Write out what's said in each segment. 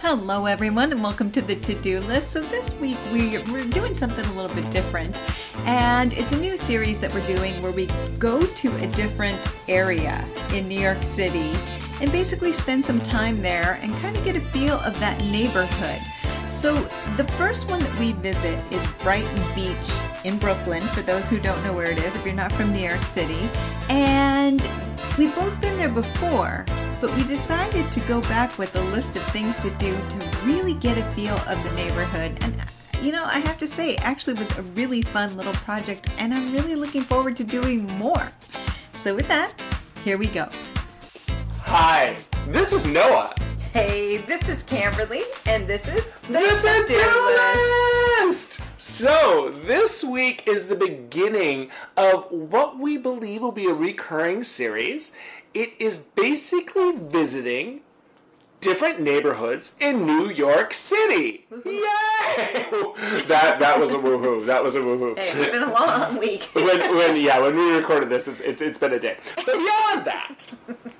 Hello, everyone, and welcome to the to do list. So, this week we, we're doing something a little bit different, and it's a new series that we're doing where we go to a different area in New York City and basically spend some time there and kind of get a feel of that neighborhood. So, the first one that we visit is Brighton Beach in Brooklyn, for those who don't know where it is, if you're not from New York City. And we've both been there before, but we decided to go back with a list of things to do to really get a feel of the neighborhood. And you know, I have to say, it actually was a really fun little project, and I'm really looking forward to doing more. So, with that, here we go. Hi, this is Noah. Hey, this is Camberly, and this is the The To-Do To-Do List. So, this week is the beginning of what we believe will be a recurring series. It is basically visiting different neighborhoods in New York City. Yay! that that was a woohoo. That was a woohoo. Hey, it's been a long week. when, when yeah, when we recorded this, it's, it's it's been a day. But beyond that,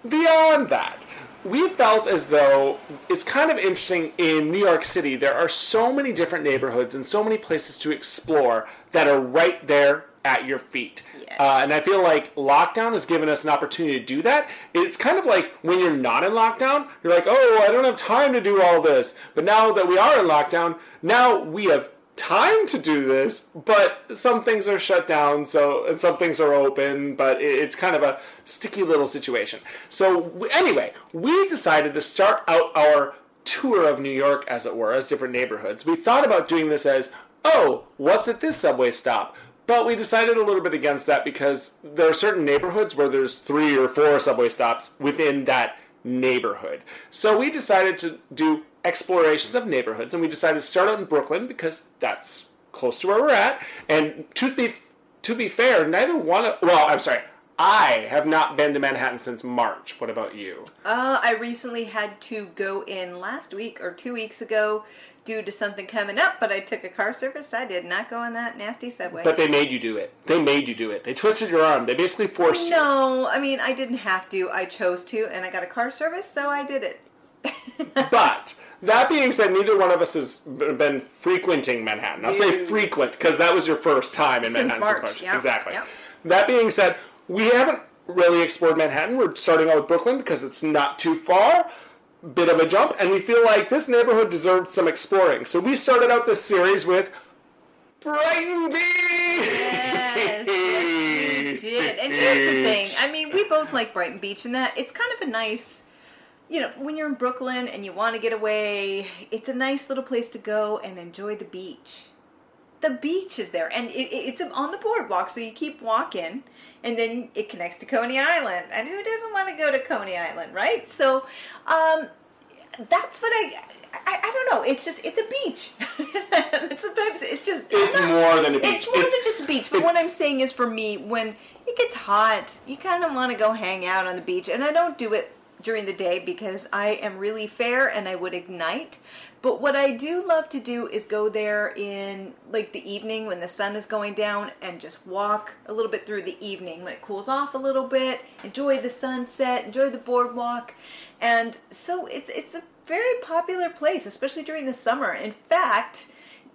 beyond that, we felt as though it's kind of interesting in New York City. There are so many different neighborhoods and so many places to explore that are right there at your feet. Uh, and I feel like lockdown has given us an opportunity to do that. It's kind of like when you're not in lockdown, you're like, oh, I don't have time to do all this. But now that we are in lockdown, now we have time to do this, but some things are shut down, so and some things are open, but it- it's kind of a sticky little situation. So anyway, we decided to start out our tour of New York, as it were, as different neighborhoods. We thought about doing this as, oh, what's at this subway stop? But we decided a little bit against that because there are certain neighborhoods where there's three or four subway stops within that neighborhood. So we decided to do explorations of neighborhoods, and we decided to start out in Brooklyn because that's close to where we're at. And to be to be fair, neither one of well, I'm sorry, I have not been to Manhattan since March. What about you? Uh, I recently had to go in last week or two weeks ago due to something coming up, but I took a car service. I did not go on that nasty subway. But they made you do it. They made you do it. They twisted your arm. They basically forced you. no, I mean, I didn't have to. I chose to, and I got a car service, so I did it. But that being said, neither one of us has been frequenting Manhattan. I'll say frequent because that was your first time in Since Manhattan March, since March. yeah, Exactly. yeah. That being said, we haven't really explored Manhattan. We're starting out with Brooklyn because it's not too far. Bit of a jump, and we feel like this neighborhood deserved some exploring. So we started out this series with Brighton Beach. Yes, yes, we did. And here's the thing. I mean, we both like Brighton Beach, and that it's kind of a nice, you know, when you're in Brooklyn and you want to get away, it's a nice little place to go and enjoy the beach. The beach is there, and it, it- it's on the boardwalk, so you keep walking, and then it connects to Coney Island. And who doesn't want to go to Coney Island, right? So, um, that's what I. I, I don't know. It's just it's a beach. Sometimes it's just It's I'm more than a beach. It's more It's- than just a beach. But what I'm saying is, for me, when it gets hot, you kind of want to go hang out on the beach, and I don't do it during the day because I am really fair and I would ignite. But what I do love to do is go there in like the evening when the sun is going down and just walk a little bit through the evening when it cools off a little bit, enjoy the sunset, enjoy the boardwalk. And so it's it's a very popular place, especially during the summer. In fact,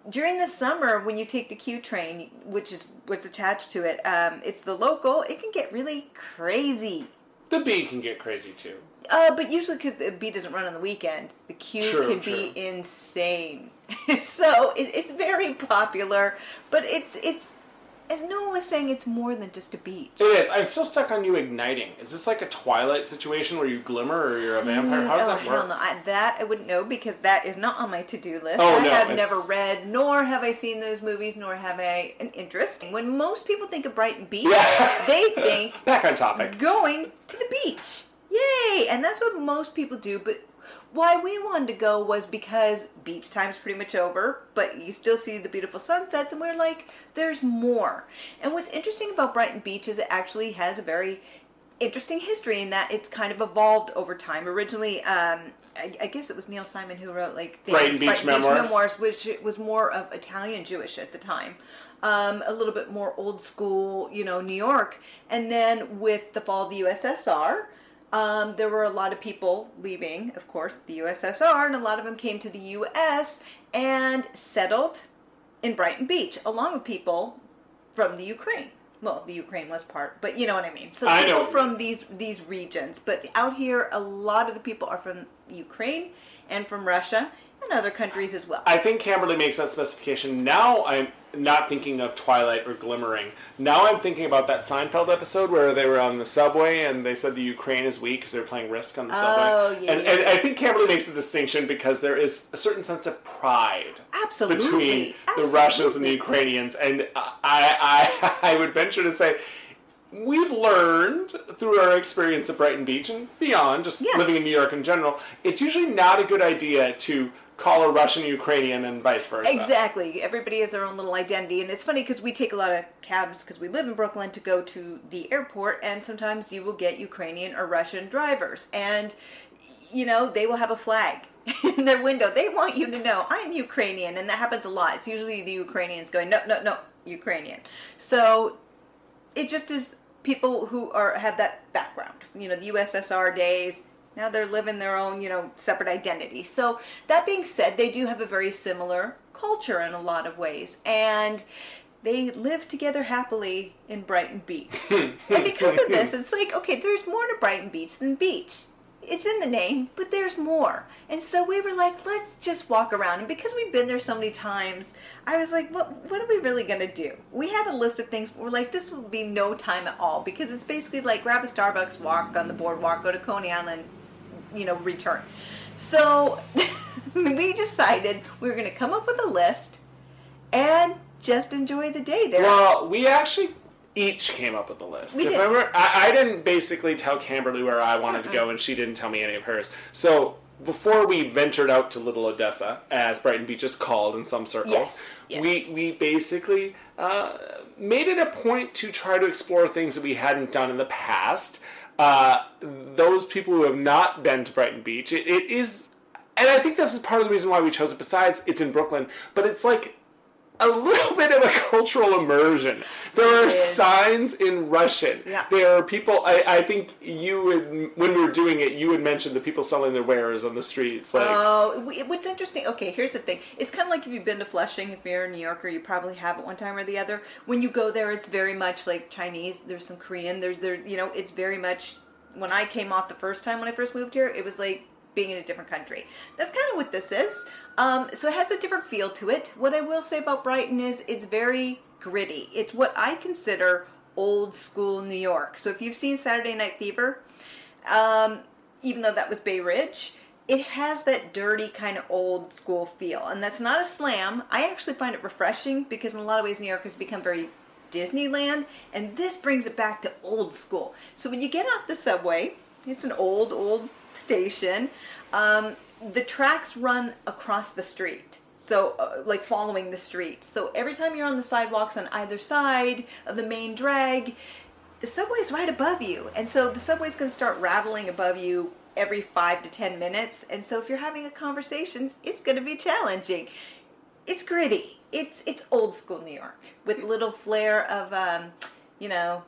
during the summer when you take the Q train, which is what's attached to it, um, it's the local. It can get really crazy. The bee can get crazy too. Uh, but usually because the B doesn't run on the weekend, the Q True, can true. be insane. so it, it's very popular, but it's it's as Noah was saying, it's more than just a beach. It is. I'm still stuck on you igniting. Is this like a Twilight situation where you glimmer or you're a vampire? How does oh, that hell work? no. I, that I wouldn't know because that is not on my to-do list. Oh, I no, have it's- never read, nor have I seen those movies, nor have I an interest. When most people think of Brighton Beach, Yeah. they think Back on topic. going to the beach. Yay! And that's what most people do, but why we wanted to go was because beach time's pretty much over, but you still see the beautiful sunsets, and we're like, there's more. And what's interesting about Brighton Beach is it actually has a very interesting history in that it's kind of evolved over time. Originally, um, I, I guess it was Neil Simon who wrote like things, Brighton Beach Memoirs. Memoirs, which was more of Italian Jewish at the time. Um, a little bit more old school, you know, New York. And then with the fall of the USSR, Um, there were a lot of people leaving, of course, the USSR, and a lot of them came to the US and settled in Brighton Beach, along with people from the Ukraine. Well, the Ukraine was part, but you know what I mean. So I people know. from these these regions, but out here, a lot of the people are from Ukraine and from Russia and other countries as well. I think Camberley makes that specification. Now I'm not thinking of Twilight or Glimmering. Now I'm thinking about that Seinfeld episode where they were on the subway and they said the Ukraine is weak because they're playing Risk on the subway. Oh, yeah, and, yeah, and. I think Camberley makes a distinction because there is a certain sense of pride Absolutely. between the Russians and the Ukrainians. And I, I, I would venture to say we've learned through our experience at Brighton Beach and beyond, just Yeah. living in New York in general, it's usually not a good idea to call a Russian Ukrainian and vice versa. Exactly. Everybody has their own little identity, and it's funny because we take a lot of cabs because we live in Brooklyn to go to the airport, and sometimes you will get Ukrainian or Russian drivers, and you know they will have a flag in their window. They want you to know I'm Ukrainian, and that happens a lot. It's usually the Ukrainians going no, no, no, Ukrainian. So it just is people who are have that background. You know, the USSR days. Now they're living their own, you know, separate identity. So that being said, they do have a very similar culture in a lot of ways, and they live together happily in Brighton Beach. and because of this, it's like okay, there's more to Brighton Beach than beach. It's in the name, but there's more. And so we were like, let's just walk around. And because we've been there so many times, I was like, what what are we really gonna do? We had a list of things, but we're like, this will be no time at all because it's basically like grab a Starbucks, walk on the boardwalk, go to Coney Island, you know, return. So we decided we were gonna come up with a list and just enjoy the day there. Well, we actually each came up with a list. We did. I, I, I didn't basically tell Camberley where I wanted to go, and she didn't tell me any of hers. So before we ventured out to Little Odessa, as Brighton Beach is called in some circles, Yes, yes. we we basically uh, made it a point to try to explore things that we hadn't done in the past. Uh, those people who have not been to Brighton Beach, it, it is, and I think this is part of the reason why we chose it. Besides, it's in Brooklyn, but it's like a little bit of a cultural immersion. There are signs in Russian. Yeah. There are people. I, I think you would when we were doing it, you would mention the people selling their wares on the streets. Like, Oh, what's interesting? Okay, here's the thing. It's kind of like if you've been to Flushing, if you're a New Yorker, you probably have at one time or the other. When you go there, it's very much like Chinese. There's some Korean. There's there, you know, it's very much. When I came off the first time when I first moved here, it was like being in a different country. That's kind of what this is. Um, so it has a different feel to it. What I will say about Brighton is it's very gritty. It's what I consider old school New York. So if you've seen Saturday Night Fever, um, even though that was Bay Ridge, it has that dirty kind of old school feel. And that's not a slam. I actually find it refreshing because in a lot of ways New York has become very Disneyland, and this brings it back to old school. So when you get off the subway, it's an old, old station. Um, the tracks run across the street. So, uh, like following the street. So, every time you're on the sidewalks on either side of the main drag, the subway's right above you. And so the subway's going to start rattling above you every five to ten minutes. And so if you're having a conversation, it's going to be challenging. It's gritty. It's it's old school New York with a little flair of um, you know,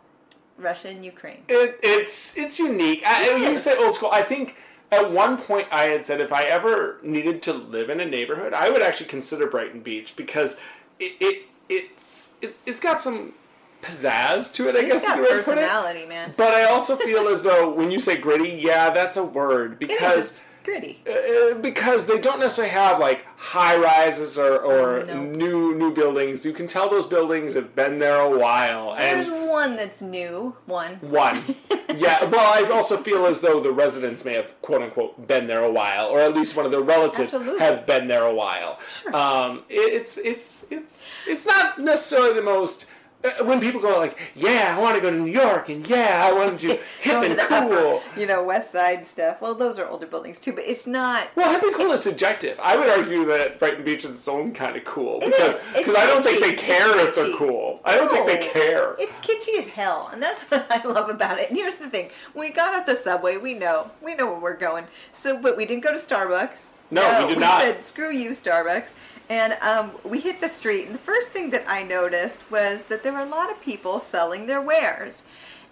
Russia and Ukraine. It, it's it's unique. I, you say old school. I think at one point I had said if I ever needed to live in a neighborhood, I would actually consider Brighton Beach because it, it it's it, it's got some pizzazz to it. I It's guess got is the way to put it. personality, man. But I also feel as though when you say gritty, yeah, that's a word because. Gritty. Uh, because they don't necessarily have like high rises or, or Oh, no. new new buildings. You can tell those buildings have been there a while. There's one that's new. One. one, yeah. Well, I also feel as though the residents may have quote unquote been there a while, or at least one of their relatives Absolutely. have been there a while. Sure. Um, it, it's it's it's it's not necessarily the most. Uh, When people go like, "Yeah, I want to go to New York," and "Yeah, I want to do hip and to cool," upper, you know, West Side stuff. Well, those are older buildings too, but it's not. Well, hip and cool is subjective. I would argue that Brighton Beach is its own kind of cool because because I don't think they care if they're cool. I don't think they care. It's kitschy as hell, and that's what I love about it. And here's the thing: we got off the subway, we know, we know where we're going. So, but we didn't go to Starbucks. No, we did not. said, "Screw you, Starbucks." And um, we hit the street, and the first thing that I noticed was that there were a lot of people selling their wares.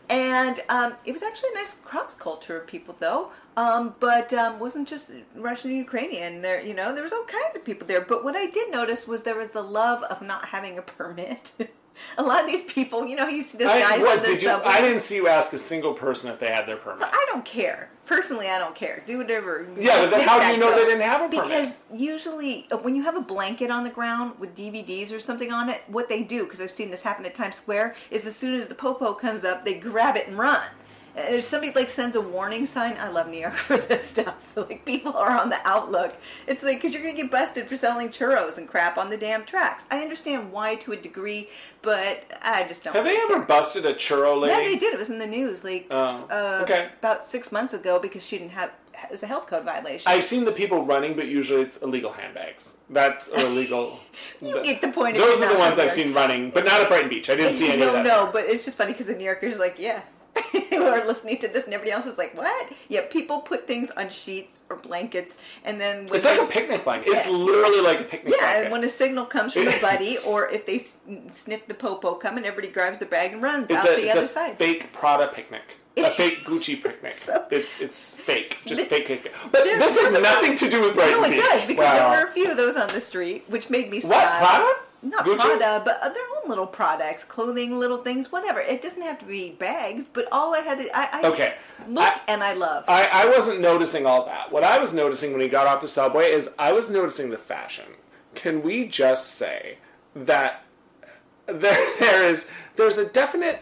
And um, it was actually a nice cross culture of people, though. Um, but um, wasn't just Russian or Ukrainian. There, you know, there was all kinds of people there. But what I did notice was there was the love of not having a permit. a lot of these people, you know, you see those I, guys what, on the did you, subway. I didn't see you ask a single person if they had their permit. I don't care. Personally, I don't care. Do whatever. Yeah, but then how do you know go. they didn't have a permit? Because usually, uh, when you have a blanket on the ground with DVDs or something on it, what they do, because I've seen this happen at Times Square, is as soon as the popo comes up, they grab it and run. There's somebody like sends a warning sign. I love New York for this stuff. Like people are on the outlook. It's like because you're gonna get busted for selling churros and crap on the damn tracks. I understand why to a degree, but I just don't. have they ever busted a churro lady? Yeah, they did. It was in the news, like Oh, uh, okay. about six months ago, because she didn't have. It was a health code violation. I've seen the people running, but usually it's illegal handbags. That's illegal. You get the point. Those you're the ones I've seen running, but not at Brighton Beach. I didn't see any no, of that. no, but it's just funny because the New Yorkers are like, yeah. We're listening to this, and everybody else is like, "What?" Yeah, people put things on sheets or blankets, and then It's like they- a picnic blanket. It's Yeah. literally like a picnic yeah, blanket. and when a signal comes from a buddy, or if they sniff the popo come and everybody grabs the bag and runs it's out a, the other a side. fake Prada picnic. A It fake. Gucci picnic. So- it's it's fake. Just There- fake, fake, fake. But this has nothing to do with Brighton no, it Beach. does because wow. there were a few of those on the street, which made me What. Prada? Not Gucci? Prada, but uh, their own little products, clothing, little things, whatever. It doesn't have to be bags, but all I had to, I, I Okay. looked I- and I loved. I, I wasn't noticing all that. What I was noticing when he got off the subway is I was noticing the fashion. Can we just say that there, there is there's a definite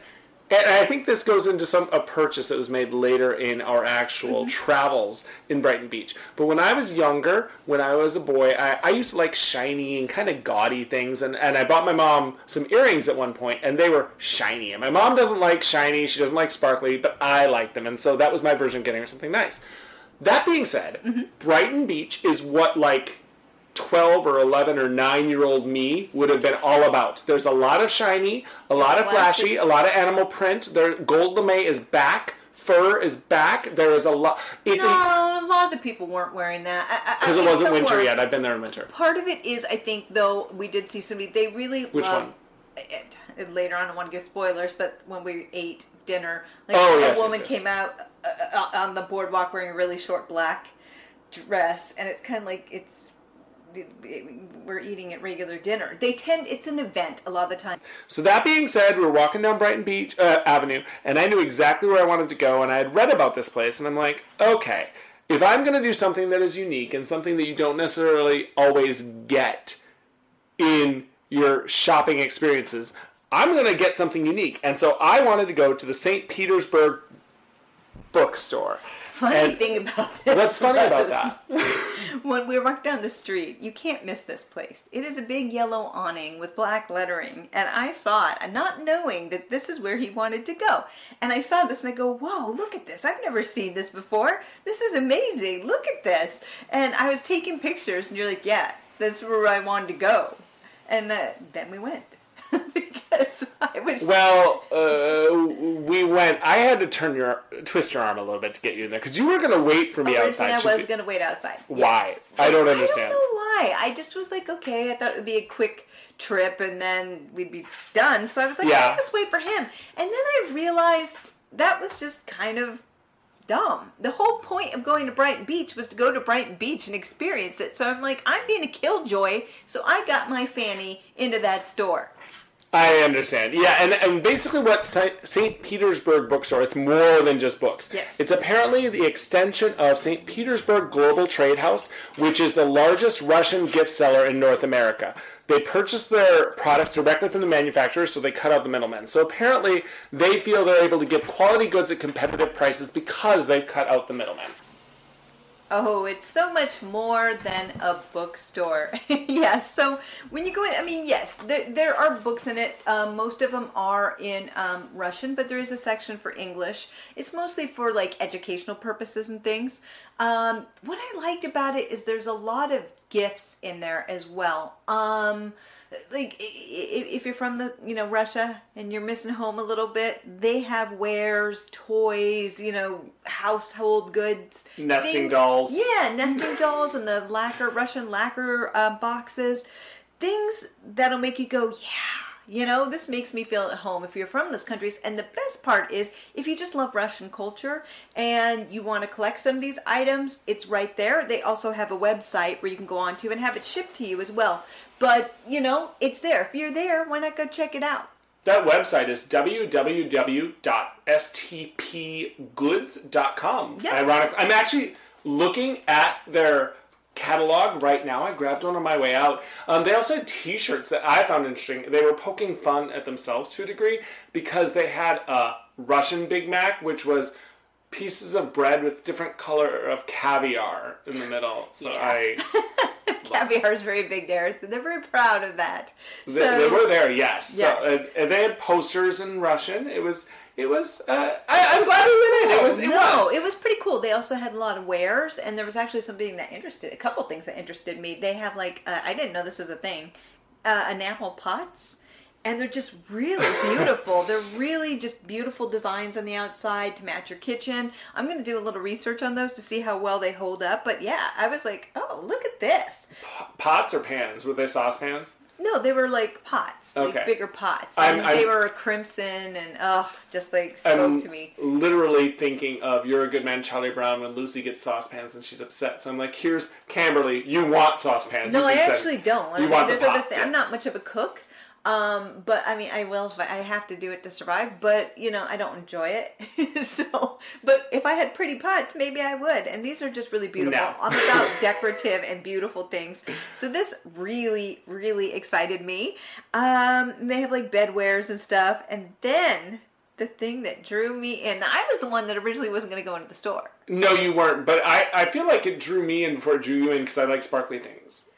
and I think this goes into some a purchase that was made later in our actual mm-hmm. travels in Brighton Beach. But when I was younger, when I was a boy, I, I used to like shiny and kind of gaudy things, and, and I bought my mom some earrings at one point, and they were shiny. And my mom doesn't like shiny, she doesn't like sparkly, but I like them, and so that was my version of getting her something nice. That being said, mm-hmm. Brighton Beach is what like 12 or 11 or 9 year old me would have been all about. There's a lot of shiny, a lot of flashy. a lot of animal print. There, gold lame is back, fur is back. There is a lot. It's no, a lot of the people weren't wearing that because it wasn't winter yet. I've been there in winter. Part of it is, I think, though, we did see somebody. They really Which love, one? It, it- later on, I don't want to give spoilers, but when we ate dinner, like Oh, a yes, yes, woman yes. came out uh, uh, on the boardwalk wearing a really short black dress, and it's kind of like it's we're eating at regular dinner. They tend it's an event a lot of the time. So that being said, we're walking down Brighton Beach uh, Avenue, and I knew exactly where I wanted to go, and I had read about this place, and I'm like, okay, if I'm going to do something that is unique and something that you don't necessarily always get in your shopping experiences, I'm going to get something unique. And so I wanted to go to the St. Petersburg bookstore. Funny And thing about this. What's funny about that? when we walked down the street, you can't miss this place. It is a big yellow awning with black lettering, and I saw it, not knowing that this is where he wanted to go. And I saw this, and I go, "Whoa, look at this! I've never seen this before. This is amazing. Look at this!" And I was taking pictures, and you're like, "Yeah, that's where I wanted to go." And uh, then we went I. Well, uh, we went. I had to turn your twist your arm a little bit to get you in there because you were going to wait for me Originally, outside. I was going to wait outside. Why? Yes. I don't understand. I don't know why. I just was like, okay, I thought it would be a quick trip and then we'd be done. So I was like, Yeah. I'll just wait for him. And then I realized that was just kind of dumb. The whole point of going to Brighton Beach was to go to Brighton Beach and experience it. So I'm like, I'm being a killjoy. So I got my fanny into that store. I understand. Yeah, and, and basically what St. Petersburg bookstore, it's more than just books. Yes. It's apparently the extension of St. Petersburg Global Trade House, which is the largest Russian gift seller in North America. They purchase their products directly from the manufacturer, so they cut out the middlemen. So apparently they feel they're able to give quality goods at competitive prices because they've cut out the middlemen. Oh, it's so much more than a bookstore. yes. So when you go in, I mean, yes, there, there are books in it. Um, most of them are in um, Russian, but there is a section for English. It's mostly for like educational purposes and things. Um, what I liked about it is there's a lot of gifts in there as well. Um, like if you're from the you know Russia and you're missing home a little bit, they have wares, toys, you know, household goods, Nesting dolls. Yeah, nesting dolls and the lacquer Russian lacquer uh, boxes, things that'll make you go, yeah, you know, this makes me feel at home if you're from those countries. And the best part is if you just love Russian culture and you want to collect some of these items, it's right there. They also have a website where you can go on to and have it shipped to you as well. But, you know, it's there. If you're there, why not go check it out? That website is www.stpgoods.com. Yeah. Ironic. I'm actually looking at their catalog right now. I grabbed one on my way out. Um, they also had T-shirts that I found interesting. They were poking fun at themselves to a degree because they had a Russian Big Mac, which was pieces of bread with different color of caviar in the middle. So Yeah. I Caviar is very big there. They're very proud of that. they, So, they were there. Yes. Yes. So, uh, they had posters in Russian. It was. It was. Uh, I, I'm glad we went in. It was. It no, was. it was pretty cool. They also had a lot of wares, and there was actually something that interested a couple things that interested me. They have like uh, I didn't know this was a thing, uh, enamel pots, and they're just really beautiful. they're really just beautiful designs on the outside to match your kitchen. I'm gonna do a little research on those to see how well they hold up. But yeah, I was like, oh, look at this. Pots or pans? Were they saucepans? No, they were like pots, Okay. like bigger pots. I'm- And they I'm- were crimson and oh, just like spoke I'm to me. literally thinking of "You're a Good Man," Charlie Brown when Lucy gets saucepans and she's upset. So I'm like, "Here's Kimberly. You want saucepans? No, I actually don't. I You mean, want the pots, thi- I'm not much of a cook, um, but I mean, I will if I, have to do it to survive. But you know, I don't enjoy it. so, but if I had pretty pots, maybe I would. And these are just really beautiful. No. I'm about decorative and beautiful things. So this really, really excited me. Um, they have like bedwares and stuff, and then. The thing that drew me in, I was the one that originally wasn't going to go into the store. No, you weren't. But I, I feel like it drew me in before it drew you in because I like sparkly things.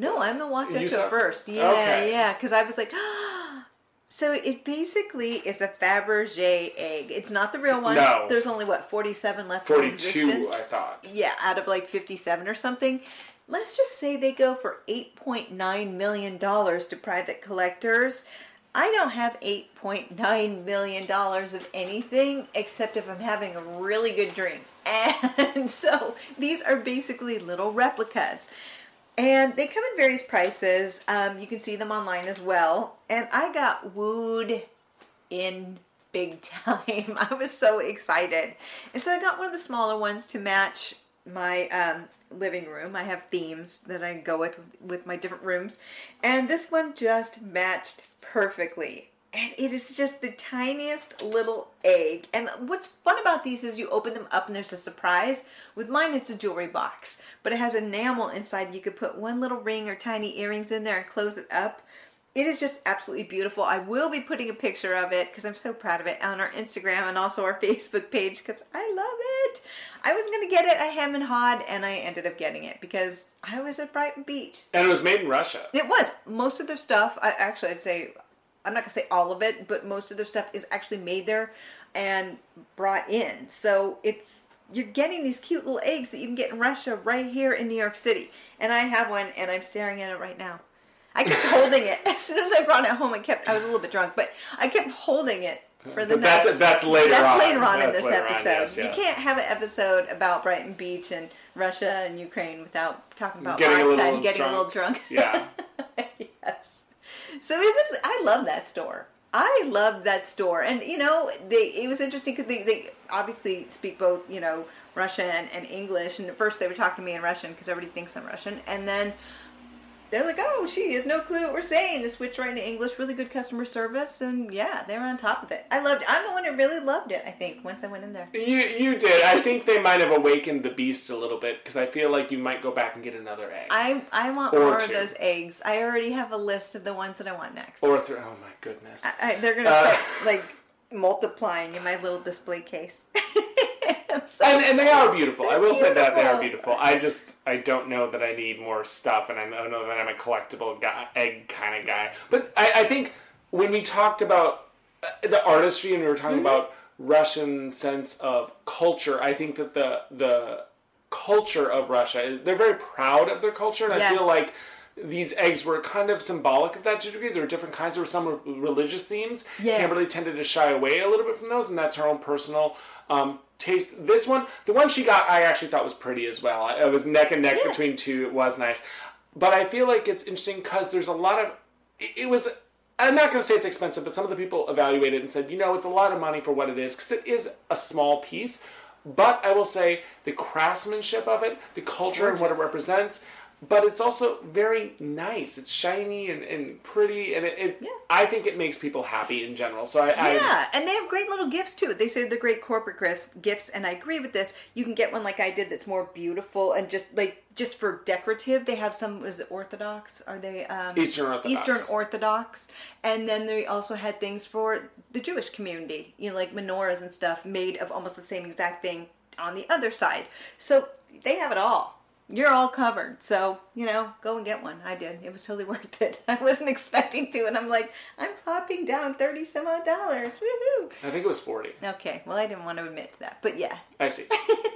No, I'm the one to saw- first. Yeah, Okay. yeah, because I was like, so it basically is a Fabergé egg. It's not the real one. No. There's only what 47 left in 42, existence. I thought. Yeah, out of like 57 or something. Let's just say they go for 8.9 million dollars to private collectors. I don't have 8.9 million dollars of anything except if I'm having a really good dream. And so these are basically little replicas. And they come in various prices. Um, you can see them online as well. And I got wooed in big time. I was so excited. And so I got one of the smaller ones to match my um, living room. I have themes that I go with with my different rooms. And this one just matched perfectly. And it is just the tiniest little egg. And what's fun about these is you open them up and there's a surprise. With mine, it's a jewelry box, but it has enamel inside. You could put one little ring or tiny earrings in there and close it up. It is just absolutely beautiful. I will be putting a picture of it because I'm so proud of it on our Instagram and also our Facebook page because I love it. I was going to get it, I hem and hawed, and I ended up getting it because I was at Brighton Beach. And it was made in Russia. It was. Most of their stuff, I, actually, I'd say, I'm not going to say all of it, but most of their stuff is actually made there and brought in. So it's, you're getting these cute little eggs that you can get in Russia right here in New York City. And I have one and I'm staring at it right now. I kept holding it. As soon as I brought it home, I kept, I was a little bit drunk, but I kept holding it for the But that's night. that's later on. That's on. later on in this later on, episode. yes, yes. You can't have an episode about Brighton Beach and Russia and Ukraine without talking about Getting a vodka little and getting drunk. a little drunk. Yeah. yes. So it was. I love that store. I loved that store, and you know, they. It was interesting because they, they obviously speak both, you know, Russian and English. And at first, they were talking to me in Russian because everybody thinks I'm Russian, and then they're like, "Oh, she has no clue what we're saying." They switch right into English. Really good customer service, and yeah, they were on top of it. I loved. it. I'm the one who really loved it. I think once I went in there. You you did. I think they might have awakened the beast a little bit because I feel like you might go back and get another egg. I I want Or more of those eggs. I already have a list of the ones that I want next. or th- oh my goodness. I, they're gonna Uh, start like multiplying in my little display case. So and, and they are beautiful. I will say that they are beautiful. beautiful. I just I don't know that I need more stuff, and I don't know that I'm a collectible guy, egg kind of guy. But I, I think when we talked about uh, the artistry and we were talking Mm-hmm. about Russian sense of culture, I think that the the culture of Russia, they're very proud of their culture, and I feel like these eggs were kind of symbolic of that to a degree. There were different kinds. There were some religious themes. Yes. Kimberly tended to shy away a little bit from those, and that's her own personal um, taste. This one, the one she got, I actually thought was pretty as well. It was neck and neck Yeah. between two. It was nice, but I feel like it's interesting because there's a lot of. It, it was I'm not going to say it's expensive, but some of the people evaluated and said, you know, it's a lot of money for what it is because it is a small piece. But I will say the craftsmanship of it, the culture and what it represents, but it's also very nice. It's shiny and, and pretty, and it, it Yeah. I think it makes people happy in general. So I, Yeah, and they have great little gifts too. They say they're great corporate gifts, gifts, and I agree with this. You can get one like I did that's more beautiful and just like just for decorative. They have some. Was it Orthodox? Are they um, Eastern Orthodox. Eastern Orthodox, and then they also had things for the Jewish community. You know, like menorahs and stuff made of almost the same exact thing on the other side. So they have it all. You're all covered. So, you know, go and get one. I did. It was totally worth it. I wasn't expecting to. And I'm like, I'm plopping down 30 some odd dollars. Woohoo. I think it was 40. Okay. Well, I didn't want to admit to that. But yeah. I see.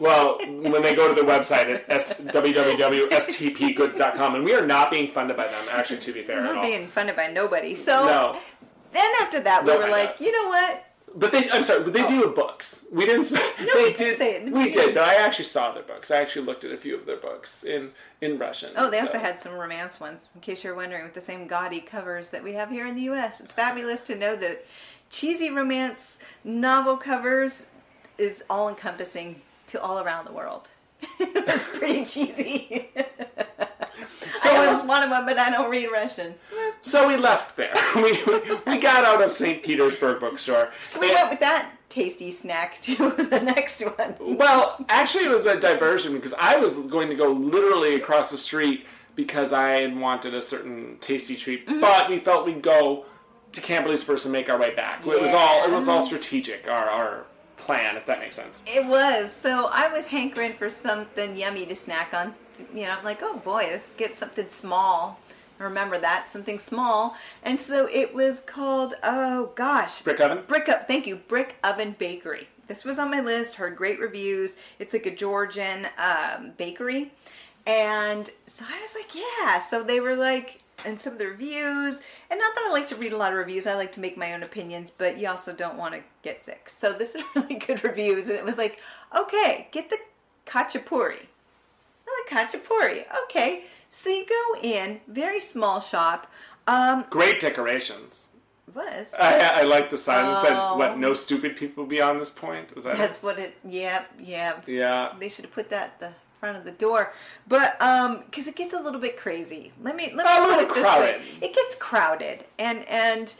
Well, when they go to the website at s- www.stpgoods.com, and we are not being funded by them, actually, to be fair at not all. being funded by nobody. So No. then after that, we No, were I like, know. you know what? But they, I'm sorry, but they do oh. have books. We didn't. No, they we did say it we did, but I actually saw their books. I actually looked at a few of their books in in Russian. Oh, they also had some romance ones, in case you're wondering, with the same gaudy covers that we have here in the U.S. It's fabulous to know that cheesy romance novel covers is all encompassing to all around the world. it's pretty cheesy. I wanted one, but I don't read Russian. So we left there. we, we got out of St. Petersburg bookstore. So we And- went with that tasty snack to the next one. Well, actually, it was a diversion because I was going to go literally across the street because I had wanted a certain tasty treat, Mm-hmm. but we felt we'd go to Camberley's first and make our way back. It was all it was all strategic. Our our plan, if that makes sense. It was. So I was hankering for something yummy to snack on. You know, I'm like, oh boy, let's get something small. Remember that something small, and so it was called. Oh gosh, Brick oven. Brick Up. Thank you, Brick Oven Bakery. This was on my list. Heard great reviews. It's like a Georgian um, bakery, and so I was like, yeah. So they were like, and some of the reviews, and not that I like to read a lot of reviews. I like to make my own opinions, but you also don't want to get sick. So this is really good reviews, and it was like, okay, get the khachapuri. Oh, the khachapuri. Okay, so you go in, very small shop. Um, Great decorations. was I, I like the sign that said, Oh. "What? No stupid people beyond this point." Was that? That's what it. Yeah, yeah. Yeah. They should have put that at the front of the door, but um, because it gets a little bit crazy. Let me let me A put it this crowded. way. It gets crowded, and and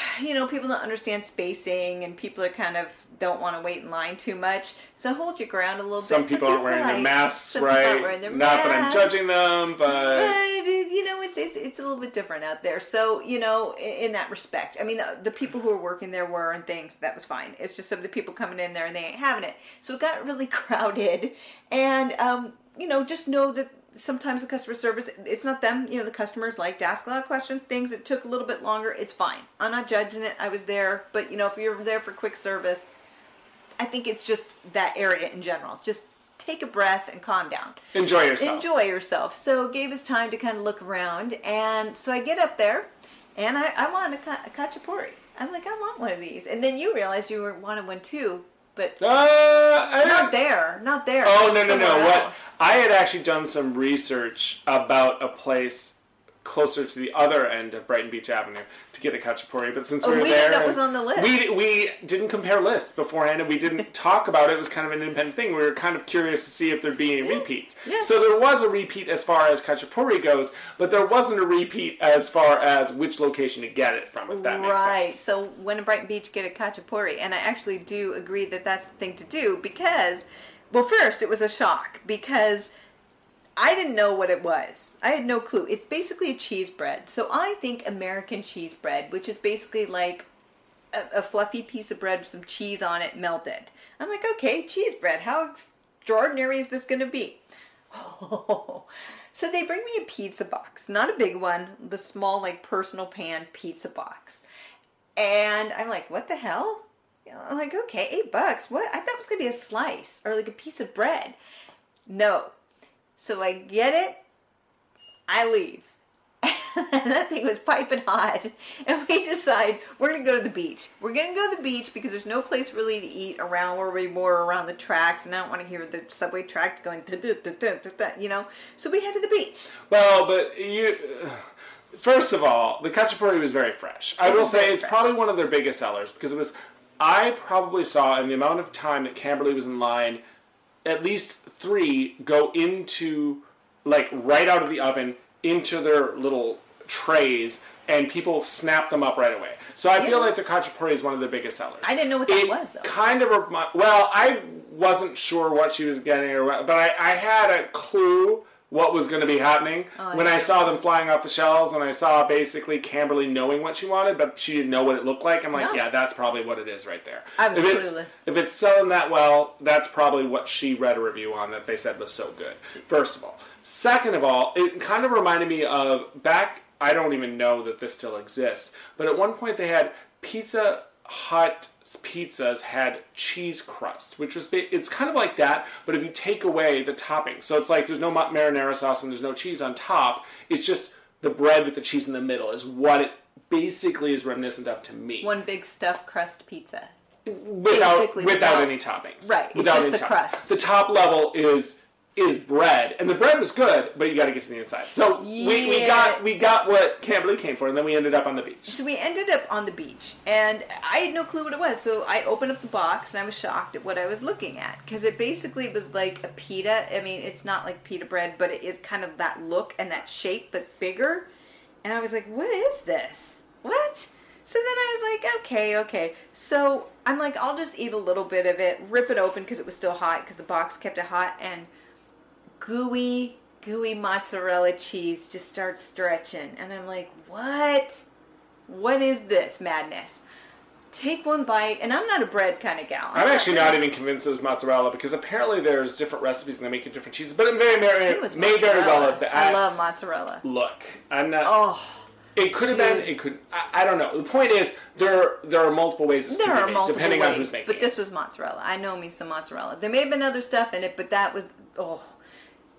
you know people don't understand spacing, and people are kind of don't want to wait in line too much. So hold your ground a little bit. Some bit. people aren't wearing their masks Some people aren't right. wearing their Not that I'm judging them, but But you know, it's, it's it's a little bit different out there. So you know, in, in that respect, I mean, the, the people who were working there were and things that was fine. It's just some of the people coming in there and they ain't having it. So it got really crowded, and um, you know, just know that sometimes the customer service it's not them you know the customers like to ask a lot of questions things that took a little bit longer it's fine i'm not judging it i was there but you know if you're there for quick service i think it's just that area in general just take a breath and calm down enjoy yourself. enjoy yourself. So it gave us time to kind of look around, and so I get up there, and I, I want a, ka- a khachapuri. I'm like, I want one of these, and then you realized you wanted one too, but Uh, I not there, not there. Oh no no no! What. I had actually done some research about a place closer to the other end of Brighton Beach Avenue to get a khachapuri, but since Oh, we were we there, and was on the list. We we didn't compare lists beforehand, and we didn't talk about it. It was kind of an independent thing. We were kind of curious to see if there'd be any repeats. yeah. So there was a repeat as far as khachapuri goes, but there wasn't a repeat as far as which location to get it from. If that makes sense. right. So when in Brighton Beach, get a khachapuri, and I actually do agree that that's the thing to do because, well, first it was a shock because I didn't know what it was. I had no clue. It's basically a cheese bread. So I think American cheese bread, which is basically like a, a fluffy piece of bread with some cheese on it melted. I'm like, okay, cheese bread. How extraordinary is this going to be? So they bring me a pizza box, not a big one, the small like personal pan pizza box. And I'm like, what the hell? I'm like, okay, eight bucks. What? I thought it was gonna be a slice or like a piece of bread. No. So I get it. I leave. that thing was piping hot, and we decide we're gonna go to the beach. We're gonna go to the beach because there's no place really to eat around where we were around the tracks, and I don't want to hear the subway tracks going, you know. So we head to the beach. Well, but you. First of all, the Khachapuri was very fresh. I will say it's probably one of their biggest sellers because it was. I probably saw in the amount of time that Camberley was in line, at least three go into like right out of the oven into their little trays, and people snap them up right away. So I feel like the Khachapuri is one of the biggest sellers. I didn't know what that It was, though. Kind of remi- well, I wasn't sure what she was getting, or what, but I, I had a clue what was going to be happening Oh, when I saw them flying off the shelves, and I saw basically Camberley knowing what she wanted, but she didn't know what it looked like. I'm like, No. yeah, that's probably what it is right there. I was if it's, clueless. If it's selling that well, that's probably what she read a review on that they said was so good. First of all, second of all, it kind of reminded me of back. I don't even know that this still exists, but at one point they had Pizza Hut pizzas had cheese crust, which was it's kind of like that, but if you take away the topping, so it's like there's no marinara sauce and there's no cheese on top. It's just the bread with the cheese in the middle is what it basically is reminiscent of to me One big stuffed crust pizza. without without without- any toppings. Right, it's Without just any the toppings. crust. The top level is is bread, and the bread was good, but you got to get to the inside. So we, we got we got what Camberley came for, and then we ended up on the beach. So we ended up on the beach, and I had no clue what it was. So I opened up the box, and I was shocked at what I was looking at because it basically was like a pita. I mean, it's not like pita bread, but it is kind of that look and that shape, but bigger. And I was like, "What is this? What?" So then I was like, "Okay, okay." So I'm like, "I'll just eat a little bit of it, rip it open because it was still hot because the box kept it hot, and gooey, gooey mozzarella cheese just starts stretching. And I'm like, what? What is this madness? Take one bite, and I'm not a bread kind of gal. I'm actually not even convinced it was mozzarella because apparently there's different recipes and they make it different cheeses. But it very, very It was may very well been. I love mozzarella. Look, I'm not. Oh, It could have been. It could. I, I don't know. The point is, there there are multiple ways this there are made, multiple depending ways, on who's making but this it. was mozzarella. I know me some mozzarella. There may have been other stuff in it, but that was oh,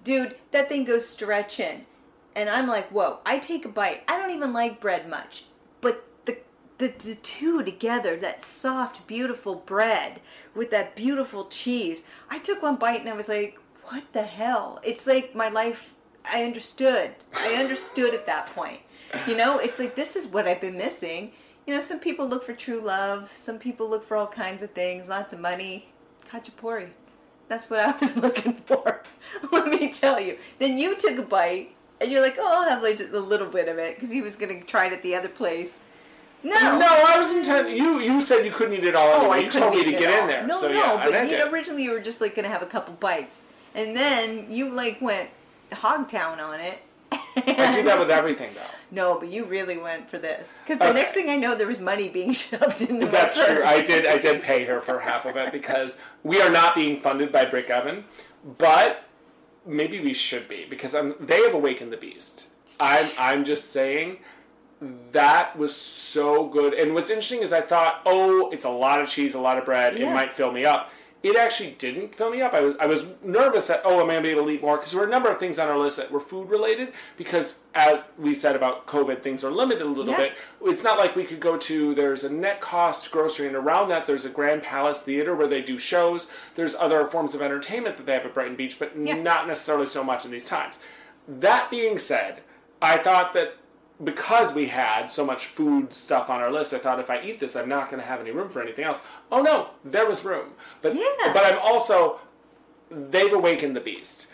dude, that thing goes stretching, and I'm like, whoa! I take a bite. I don't even like bread much, but the the, the two together, that soft, beautiful bread with that beautiful cheese. I took one bite and I was like, what the hell? It's like my life. I understood. I understood at that point. You know, it's like this is what I've been missing. You know, some people look for true love. Some people look for all kinds of things, lots of money. Khachapuri. That's what I was looking for. Let me tell you. Then you took a bite, and you're like, "Oh, I'll have like a little bit of it," because he was gonna try it at the other place. No, No, I was intent. You you said you couldn't eat it all Oh, anyway. I you told me to get in there. No, so no, yeah, but you originally you were just like gonna have a couple bites, and then you like went hogtown on it. I do that with everything though. No, but you really went for this because the Okay. next thing I know, there was money being shoved into my That's true. I did. I did pay her for half of it because we are not being funded by Brick Oven, but maybe we should be because um, they have awakened the beast. I'm. I'm just saying that was so good. And what's interesting is I thought, oh, it's a lot of cheese, a lot of bread. It might fill me up. It actually didn't fill me up. I was I was nervous that oh, am I gonna be able to eat more? Because there were a number of things on our list that were food related. Because as we said about COVID, things are limited a little Yeah. bit. It's not like we could go to. There's a NetCost grocery, and around that there's a Grand Palace Theater where they do shows. There's other forms of entertainment that they have at Brighton Beach, but Yeah. not necessarily so much in these times. That being said, I thought that because we had so much food stuff on our list, I thought if I eat this, I'm not going to have any room for anything else. Oh no, there was room. But Yeah. but I'm also they've awakened the beast.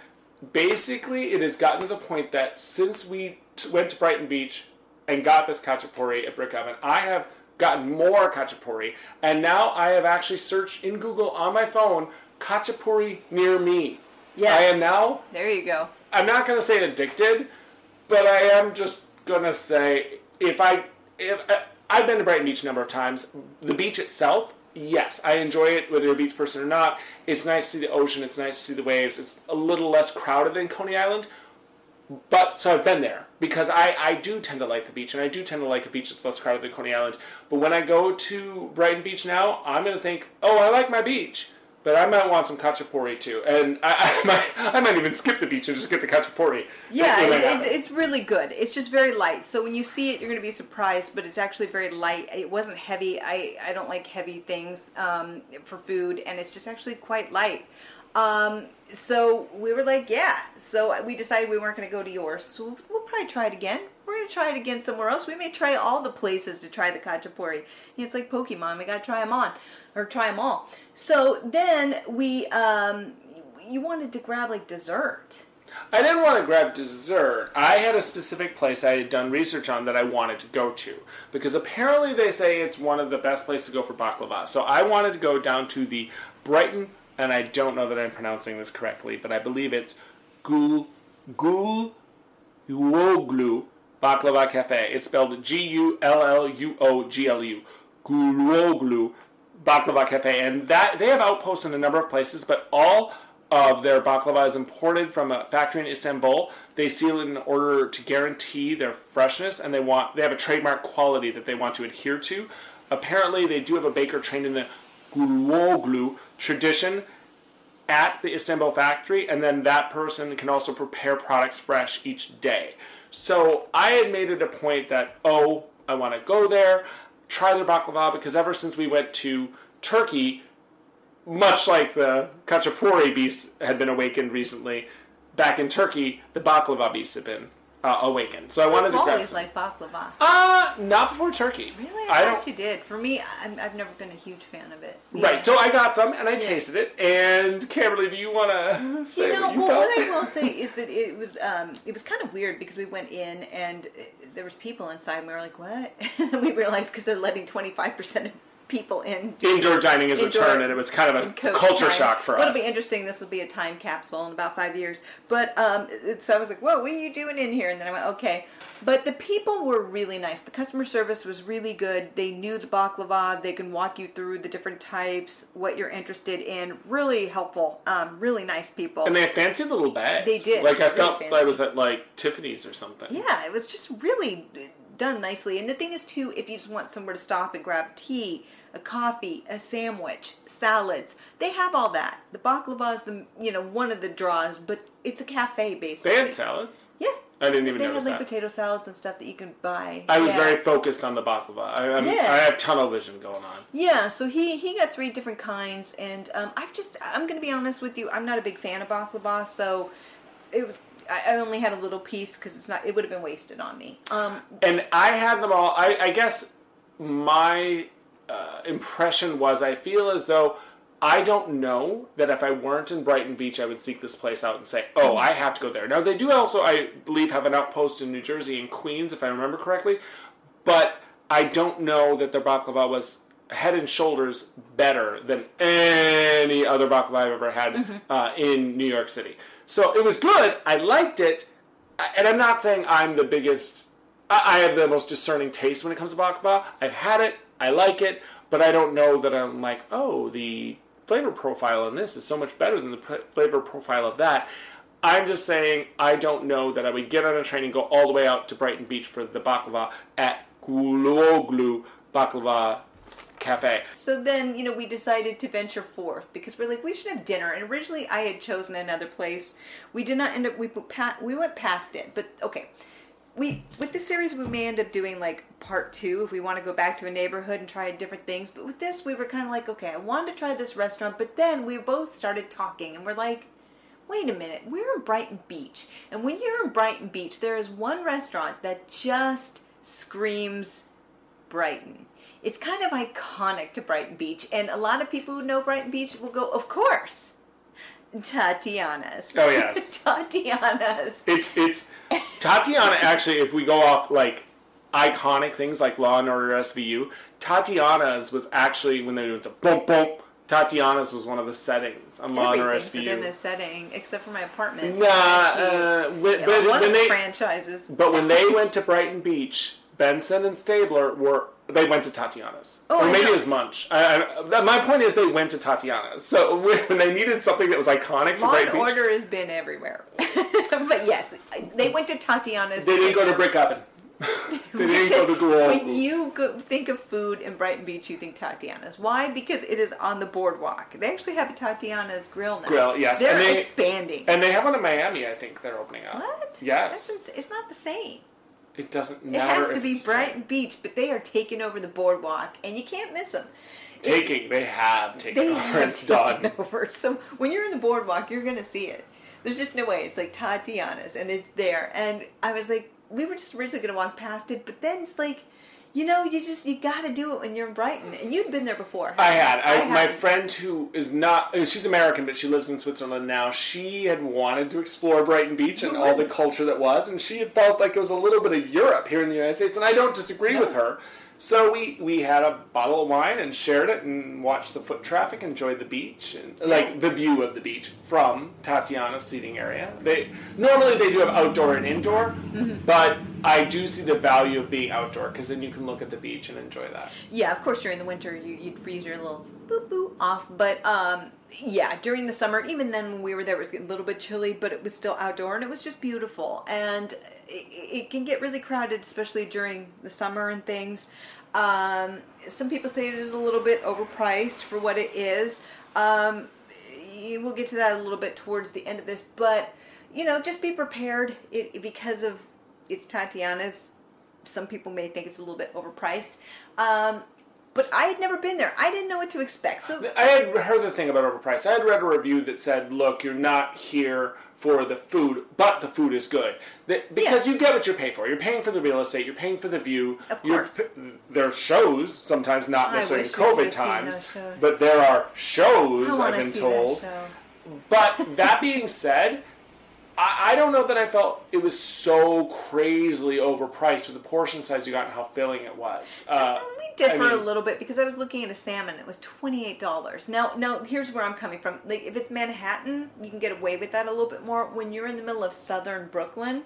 Basically, it has gotten to the point that since we t- went to Brighton Beach and got this khachapuri at Brick Oven, I have gotten more khachapuri, and now I have actually searched in Google on my phone khachapuri near me. Yeah. I am now There you go. I'm not gonna say addicted, but I am just gonna say if I if I, I've been to Brighton Beach a number of times, the beach itself, yes, I enjoy it whether you're a beach person or not. It's nice to see the ocean. It's nice to see the waves. It's a little less crowded than Coney Island, but so I've been there because I, I do tend to like the beach and I do tend to like a beach that's less crowded than Coney Island. But when I go to Brighton Beach now, I'm gonna think, oh, I like my beach, but I might want some khachapuri too, and I, I might I might even skip the beach and just get the khachapuri. Yeah, it, it's, it's really good. It's just very light. So when you see it, you're going to be surprised, but it's actually very light. It wasn't heavy. I, I don't like heavy things um, for food, and it's just actually quite light. Um, so we were like, yeah. So we decided we weren't going to go to yours. So we'll probably try it again. We're going to try it again somewhere else. We may try all the places to try the khachapuri. It's like Pokemon. We got to try them on or try them all. So then we, um, you wanted to grab like dessert. I didn't want to grab dessert. I had a specific place I had done research on that I wanted to go to because apparently they say it's one of the best places to go for baklava. So I wanted to go down to the Brighton, and I don't know that I'm pronouncing this correctly, but I believe it's Gul Gul Uoglu Baklava Cafe. It's spelled G U L L U O G L U. Gulluoglu Baklava Cafe, and that they have outposts in a number of places, but all of their baklava is imported from a factory in Istanbul. They seal it in order to guarantee their freshness, and they want they have a trademark quality that they want to adhere to. Apparently, they do have a baker trained in the Gulluoglu tradition at the Istanbul factory, and then that person can also prepare products fresh each day. So I had made it a point that oh, I want to go there, try their baklava because ever since we went to Turkey much like the Khachapuri beast had been awakened recently, back in Turkey, the baklava beast had been uh, awakened. So I wanted I've to grab. always some. liked baklava. Uh, not before Turkey. Really? I I, thought you did. For me, I'm, I've never been a huge fan of it. Right. So I got some and I tasted it. And Kimberly, do you want to say you know, what you well, felt? what I will say is that it was um, it was kind of weird because we went in and uh, there was people inside, and we were like, "What?" and we realized because they're letting twenty five percent of people in. Indoor dining is Indoor- returned, and it was kind of a culture times. shock for us. What'll be interesting. This will be a time capsule in about five years. But um, so I was like, "Whoa, what are you doing in here?" And then I went, "Okay." But the people were really nice. The customer service was really good. They knew the baklava. They can walk you through the different types, what you're interested in. Really helpful. Um, really nice people. and they had fancy little bags. They did. Like I felt really I was at like Tiffany's or something. Yeah, it was just really done nicely. And the thing is, too, if you just want somewhere to stop and grab tea, a coffee, a sandwich, salads, they have all that. The baklava is the you know one of the draws, but it's a cafe basically. They had salads. Yeah, I didn't even they had notice like that. potato salads and stuff that you can buy. I was Yeah. very focused on the baklava. I, I'm, Yeah. I have tunnel vision going on. Yeah, so he he got three different kinds, and um, I've just I'm gonna be honest with you, I'm not a big fan of baklava, so it was I I only had a little piece because it's not it would have been wasted on me. Um, and I had them all. I, I guess my uh, impression was I feel as though I don't know that if I weren't in Brighton Beach, I would seek this place out and say, "Oh, I have to go there." Now they do also, I believe, have an outpost in New Jersey in Queens, if I remember correctly, but I don't know that their baklava was head and shoulders better than any other baklava I've ever had uh, in New York City. So it was good. I liked it, and I'm not saying I'm the biggest. I have the most discerning taste when it comes to baklava. I've had it. I like it, but I don't know that I'm like, oh, the flavor profile in this is so much better than the flavor profile of that. I'm just saying I don't know that I would get on a train and go all the way out to Brighton Beach for the baklava at Gulluoglu Baklava Cafe. So then, you know, we decided to venture forth because we're like, we should have dinner. And originally, I had chosen another place. We did not end up. We we went past it, but okay. We with this series, we may end up doing like part two if we want to go back to a neighborhood and try different things. But with this, we were kind of like, okay, I wanted to try this restaurant, but then we both started talking, and we're like. Wait a minute, we're in Brighton Beach. And when you're in Brighton Beach, there is one restaurant that just screams Brighton. It's kind of iconic to Brighton Beach, and a lot of people who know Brighton Beach will go, of course, Tatiana's. Oh, yes. Tatiana's. It's it's Tatiana. Actually, if we go off like iconic things like Law and Order SVU, Tatiana's was actually when they went to boom boom. Tatiana's was one of the settings on Law and Order in a setting except for my apartment. Nah, uh, when, Yeah, but one when of they franchises. but when they went to Brighton Beach, Benson and Stabler were they went to Tatiana's, Oh, or maybe it was Munch. I, I, my point is they went to Tatiana's. So when they needed something that was iconic for Law Brighton and Beach, Order has been everywhere. but yes, they went to Tatiana's. they didn't go to Brick Oven. they didn't go to Because when you go, think of food in Brighton Beach, you think Tatiana's. Why? Because it is on the boardwalk. They actually have a Tatiana's grill now. Grill, yes, They're and they- expanding. And they have one in Miami, I think they're opening up. what? Yes. That's it's not the same. It doesn't matter. It has to be it's Brighton Beach, but they are taking over the boardwalk, and you can't miss them. taking. They have taken They over. have It's taken done. over. So when you're in the boardwalk, you're gonna see it. There's just no way. It's like Tatiana's, and it's there. And I was like, we were just originally gonna walk past it, but then it's like, you know, you just you gotta do it when you're in Brighton, and you'd been there before. I had. I, my hadn't. friend who is not, uh, she's American, but she lives in Switzerland now. She had wanted to explore Brighton Beach and all the culture that was, and she had felt like it was a little bit of Europe here in the United States, and I don't disagree with her. So we, we had a bottle of wine and shared it and watched the foot traffic, enjoyed the beach and like the view of the beach from Tatiana's seating area. They normally they do have outdoor and indoor, Mm-hmm. but I do see the value of being outdoor because then you can look at the beach and enjoy that. Yeah, of course during the winter you, you'd freeze your little boop boop off, but um, yeah, during the summer, even then when we were there, it was a little bit chilly, but it was still outdoor and it was just beautiful. And it, it can get really crowded, especially during the summer and things. Um, some people say it is a little bit overpriced for what it is. Um, we'll get to that a little bit towards the end of this, but you know, just be prepared. It because of it's Tatiana's. Some people may think it's a little bit overpriced, um, but I had never been there. I didn't know what to expect. So I had heard the thing about overpriced. I had read a review that said, "Look, you're not here for the food, but the food is good." That, because Yeah. you get what you're paying for. You're paying for the real estate. You're paying for the view. Of You're course. there's shows sometimes, not necessarily in wish we could COVID times, but there are shows. I I've been told. But that being said, I, I don't know that I felt it was so crazily overpriced for the portion size you got and how filling it was. Uh, We differ I a mean- little bit because I was looking at a salmon. It was twenty eight dollars. Now, now here's where I'm coming from. Like if it's Manhattan, you can get away with that a little bit more. When you're in the middle of southern Brooklyn,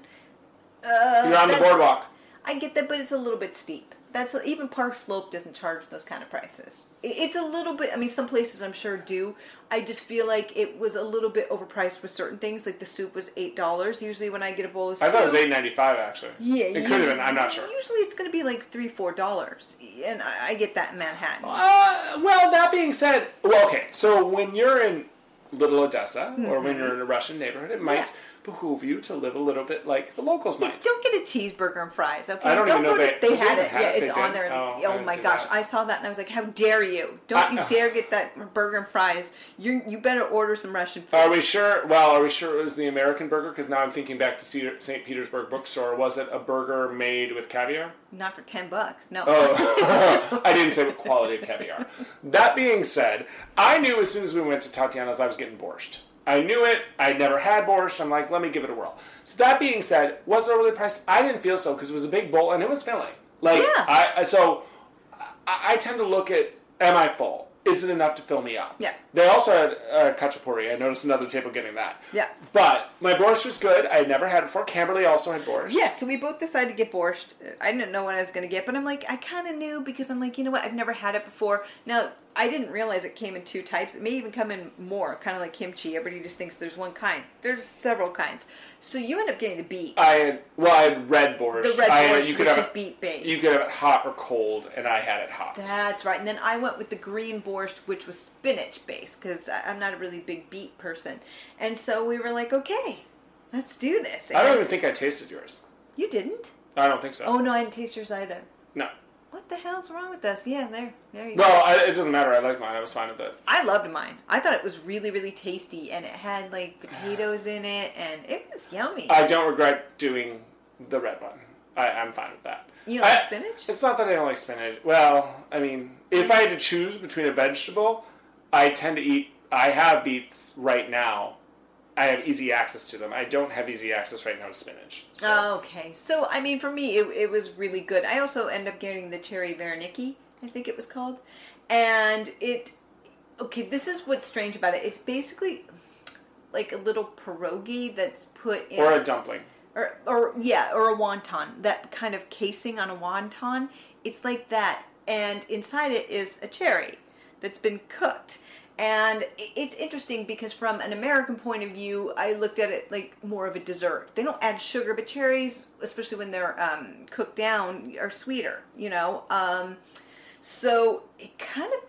uh, You're on the boardwalk. I get that, but it's a little bit steep. That's even Park Slope doesn't charge those kind of prices. It's a little bit. I mean, some places I'm sure do. I just feel like it was a little bit overpriced with certain things. Like the soup was eight dollars. Usually, when I get a bowl of soup, I thought it was eight ninety five actually. yeah, it could have been. I'm not sure. Usually, it's going to be like three, four dollars, and I, I get that in Manhattan. Uh, well, that being said, well, okay. So when you're in Little Odessa, or when you're in a Russian neighborhood, it might Yeah. behoove you to live a little bit like the locals might. don't get a cheeseburger and fries, okay? I don't even know go if to, they- they had it. had Yeah, it, they it's on did? there. Oh, Oh, my gosh, that. I saw that and I was like, "How dare you? Don't I- you uh, dare get that burger and fries? You you better order some Russian food." Are we sure? Well, are we sure it was the American burger? Because now I'm thinking back to Cedar- St. Petersburg bookstore. Was it a burger made with caviar? Not for ten bucks, no. Oh, I didn't say what quality of caviar. That being said, I knew as soon as we went to Tatiana's I was getting borscht. I knew it. I'd never had borscht. I'm like, let me give it a whirl. So that being said, was it overly priced? I didn't feel so because it was a big bowl and it was filling. Like, Yeah. I so I, I tend to look at am I full? Is it enough to fill me up? Yeah. They also had uh, khachapuri. I noticed another table getting that. Yeah. But my borscht was good. I had never had it before. Kimberly also had borscht. Yeah, so we both decided to get borscht. I didn't know what I was going to get, but I'm like, I kind of knew because I'm like, you know what? I've never had it before. Now, I didn't realize it came in two types. It may even come in more, kind of like kimchi. Everybody just thinks there's one kind. There's several kinds. So you end up getting the beet. I had well, I had red borscht. The red I had- borscht, you could which have is it, beet based. You could have it hot or cold, and I had it hot. That's right. And then I went with the green borscht, which was spinach based, because I'm not a really big beet person. And so we were like, okay, let's do this. I don't even think I tasted yours. You didn't? I don't think so. Oh no, I didn't taste yours either. No. What the hell's wrong with us? Yeah, there, there you go. Well, it doesn't matter. I like mine. I was fine with it. I loved mine. I thought it was really, really tasty, and it had like potatoes in it, and it was yummy. I don't regret doing the red one. I, I'm fine with that. you like I- spinach? It's not that I don't like spinach. Well, I mean, if I had to choose between a vegetable, I tend to eat. I have beets right now. I have easy access to them. I don't have easy access right now to spinach. So. Oh, okay. So, I mean, for me, it, it was really good. I also end up getting the cherry vareniki, I think it was called. And it, okay, this is what's strange about it. It's basically like a little pierogi that's put in. or a dumpling. or, or yeah, or a wonton. That kind of casing on a wonton. It's like that, and inside it is a cherry that's been cooked. And it's interesting because from an American point of view, I looked at it like more of a dessert. They don't add sugar, but cherries, especially when they're um, cooked down, are sweeter. You know, um, so it kind of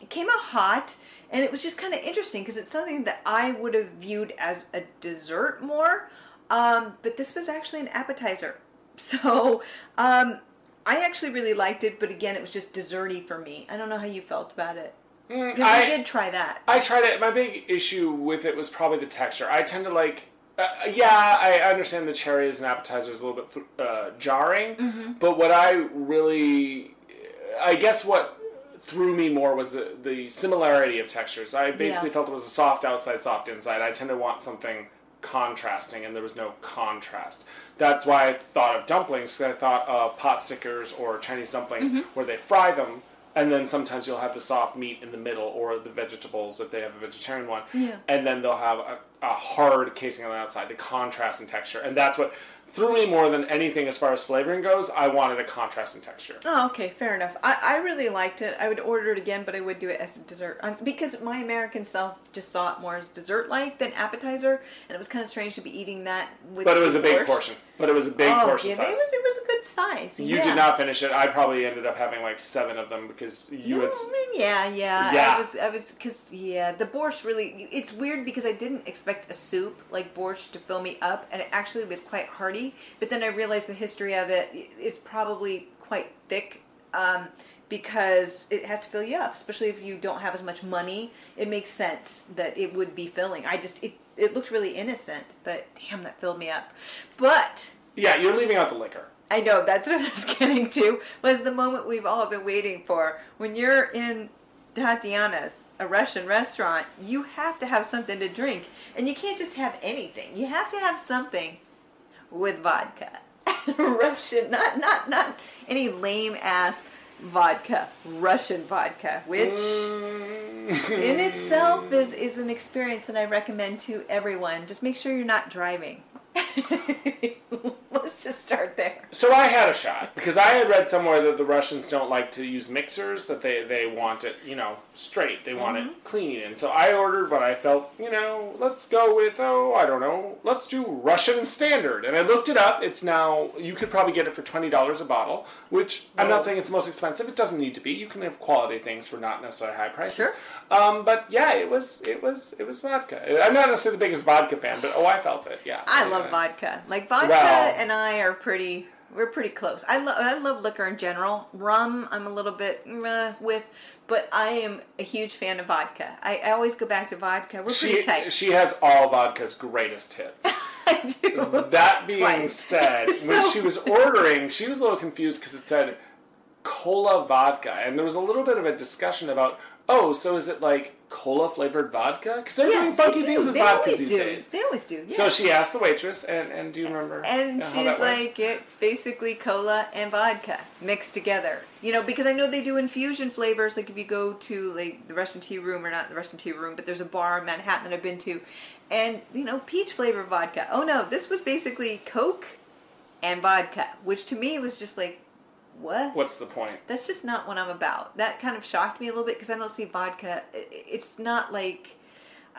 it came out hot and it was just kind of interesting because it's something that I would have viewed as a dessert more. Um, but this was actually an appetizer. So, um, I actually really liked it, but again, it was just desserty for me. I don't know how you felt about it. Mm, I did try that. I tried it. My big issue with it was probably the texture. I tend to like. Uh, yeah, I understand the cherry as an appetizer is a little bit uh, jarring, Mm-hmm. but what I really, I guess what threw me more was the, the similarity of textures. I basically Yeah. felt it was a soft outside, soft inside. I tend to want something contrasting, and there was no contrast. That's why I thought of dumplings, because I thought of pot stickers or Chinese dumplings, Mm-hmm. where they fry them, and then sometimes you'll have the soft meat in the middle, or the vegetables if they have a vegetarian one, Yeah. and then they'll have a, a hard casing on the outside, the contrast in texture, and that's what threw me more than anything as far as flavoring goes. I wanted a contrast in texture. Oh, okay, fair enough. I, I really liked it. I would order it again, but I would do it as a dessert um, because my American self just saw it more as dessert like than appetizer, and it was kind of strange to be eating that with. But it was a big portion. But it was a big oh, portion yeah, size. it was it was a good size. You yeah. did not finish it. I probably ended up having like seven of them because you No, had. I mean, yeah, yeah. Yeah. I was, I was, cause yeah, the borscht really. It's weird because I didn't expect a soup like borscht to fill me up, and it actually was quite hearty. But then I realized the history of it. It's probably quite thick. Um, because it has to fill you up, especially if you don't have as much money. It makes sense that it would be filling. I just it it looked really innocent, but damn, that filled me up. But Yeah, you're leaving out the liquor. I know that's what I was getting to. Was the moment we've all been waiting for. When you're in Tatiana's, a Russian restaurant, you have to have something to drink, and you can't just have anything. You have to have something with vodka. Russian, not not not any lame ass vodka. Russian vodka, which mm. in itself is is an experience that I recommend to everyone. Just make sure you're not driving. Let's just start there. So I had a shot because I had read somewhere that the Russians don't like to use mixers; that they they want it, you know, straight. They want Mm-hmm. it clean. And so I ordered what I felt, you know, let's go with oh, I don't know, let's do Russian standard. And I looked it up. It's now you could probably get it for twenty dollars a bottle, which I'm not saying it's the most expensive. It doesn't need to be. You can have quality things for not necessarily high prices. Sure. Um, but yeah, it was it was it was vodka. I'm not necessarily the biggest vodka fan, but oh, I felt it. Yeah. I love Yeah. vodka. Like vodka Well- and I are pretty. We're pretty close. I love. I love liquor in general. Rum, I'm a little bit with, but I am a huge fan of vodka. I, I always go back to vodka. We're pretty She, tight. she has all vodka's greatest hits. I do. That being Twice. said, when she was ordering, she was a little confused because it said cola vodka, and there was a little bit of a discussion about, oh, so is it like cola flavored vodka? Because they're doing funky they things with They vodkas these do. days. They always do. Yeah. So she asked the waitress, and, and do you remember? And how she's that went? like, it's basically cola and vodka mixed together. You know, because I know they do infusion flavors. Like if you go to like the Russian Tea Room or not the Russian Tea Room, but there's a bar in Manhattan that I've been to, and you know, peach flavored vodka. Oh no, this was basically Coke and vodka, which to me was just like, what? What's the point? That's just not what I'm about. That kind of shocked me a little bit because I don't see vodka. It's not like. uh,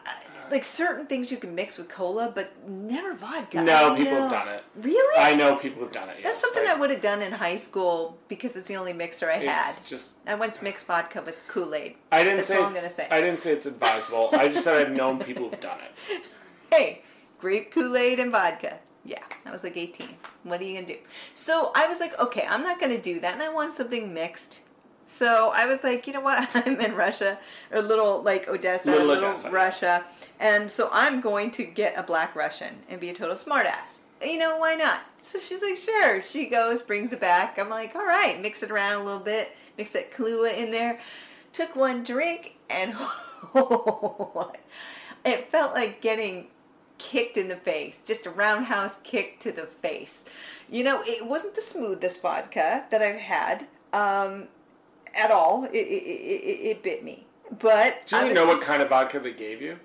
Like certain things you can mix with cola, but never vodka. No, people have done it. Really? I know people have done it. That's something Like, I would have done in high school because it's the only mixer I had. It's just I once mixed vodka with Kool Aid. I didn't That's say all I'm gonna say. I didn't say it's advisable. I just said I've known people who've done it. Hey, grape Kool Aid and vodka. Yeah, I was like 18. What are you gonna do? So I was like, okay, I'm not gonna do that, and I want something mixed. So I was like, you know what? I'm in Russia, or little like Odessa, Little little, Odessa. Russia, and so I'm going to get a black Russian and be a total smartass. You know why not? So she's like, sure. She goes, brings it back. I'm like, all right, mix it around a little bit, mix that Kahlua in there. Took one drink, and it felt like getting kicked in the face, just a roundhouse kick to the face. You know, it wasn't the smoothest vodka that I've had um, at all. It, it, it, it bit me, but Do you was- know what kind of vodka they gave you?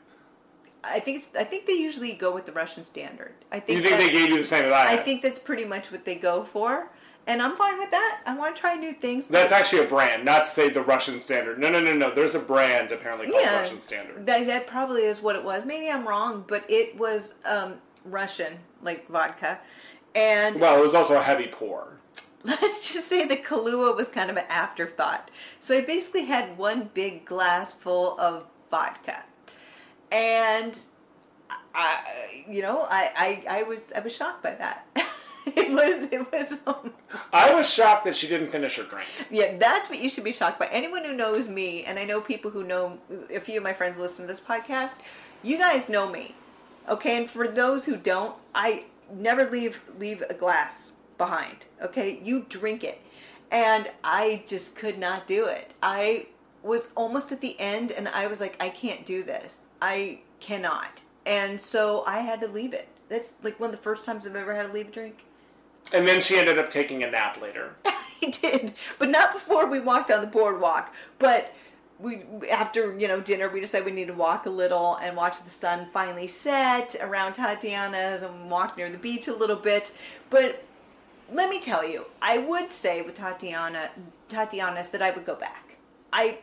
I think I think they usually go with the Russian standard. I think You think they gave you the same as I I think that's pretty much what they go for, and I'm fine with that. I want to try new things. That's actually a brand, not to say the Russian standard. No, no, no, no. There's a brand apparently called Yeah. Russian standard. That, that probably is what it was. Maybe I'm wrong, but it was um, Russian, like vodka. And Well, it was also a heavy pour. let's just say the Kahlua was kind of an afterthought. So I basically had one big glass full of vodka. And I, you know, I, I, I was I was shocked by that. it was it was um, I was shocked that she didn't finish her drink. yeah that's what you should be shocked by. Anyone who knows me and i know people who know a few of my friends listen to this podcast you guys know me okay? And for those who don't i never leave leave a glass behind okay? You drink it. And i just could not do it. I was almost at the end and i was like i can't do this. I cannot. And so i had to leave it. That's like one of the first times i've ever had to leave a drink And then she ended up taking a nap later. I did, but not before we walked on the boardwalk. But we, after you know dinner, we decided we need to walk a little and watch the sun finally set around Tatiana's and walk near the beach a little bit. But let me tell you, I would say with Tatiana, Tatiana's that I would go back. I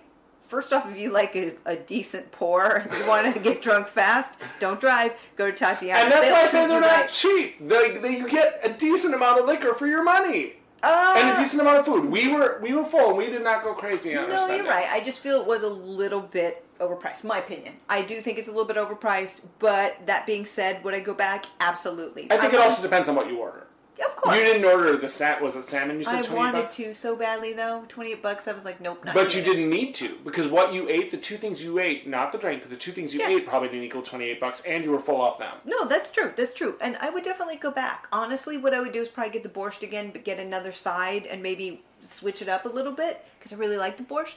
first off, if you like a, a decent pour, and you want to get drunk fast, don't drive. Go to Tatiana's. And that's They'll why I say they're right. not cheap. They, they, you get a decent amount of liquor for your money. Uh, and a decent amount of food. We were we were full and we did not go crazy on No, you're right. I just feel it was a little bit overpriced. My opinion. I do think it's a little bit overpriced. But that being said, would I go back? Absolutely. I think it was- also depends on what you order. Of course. You didn't order the sat. Was it salmon? You said I twenty wanted bucks. to so badly though. Twenty eight bucks. I was like, nope, not But you it. didn't need to because what you ate, the two things you ate, not the drink, but the two things you Yeah. ate probably didn't equal twenty eight bucks, and you were full off them. No, that's true. That's true. And I would definitely go back. Honestly, what I would do is probably get the borscht again, but get another side and maybe switch it up a little bit because I really like the borscht.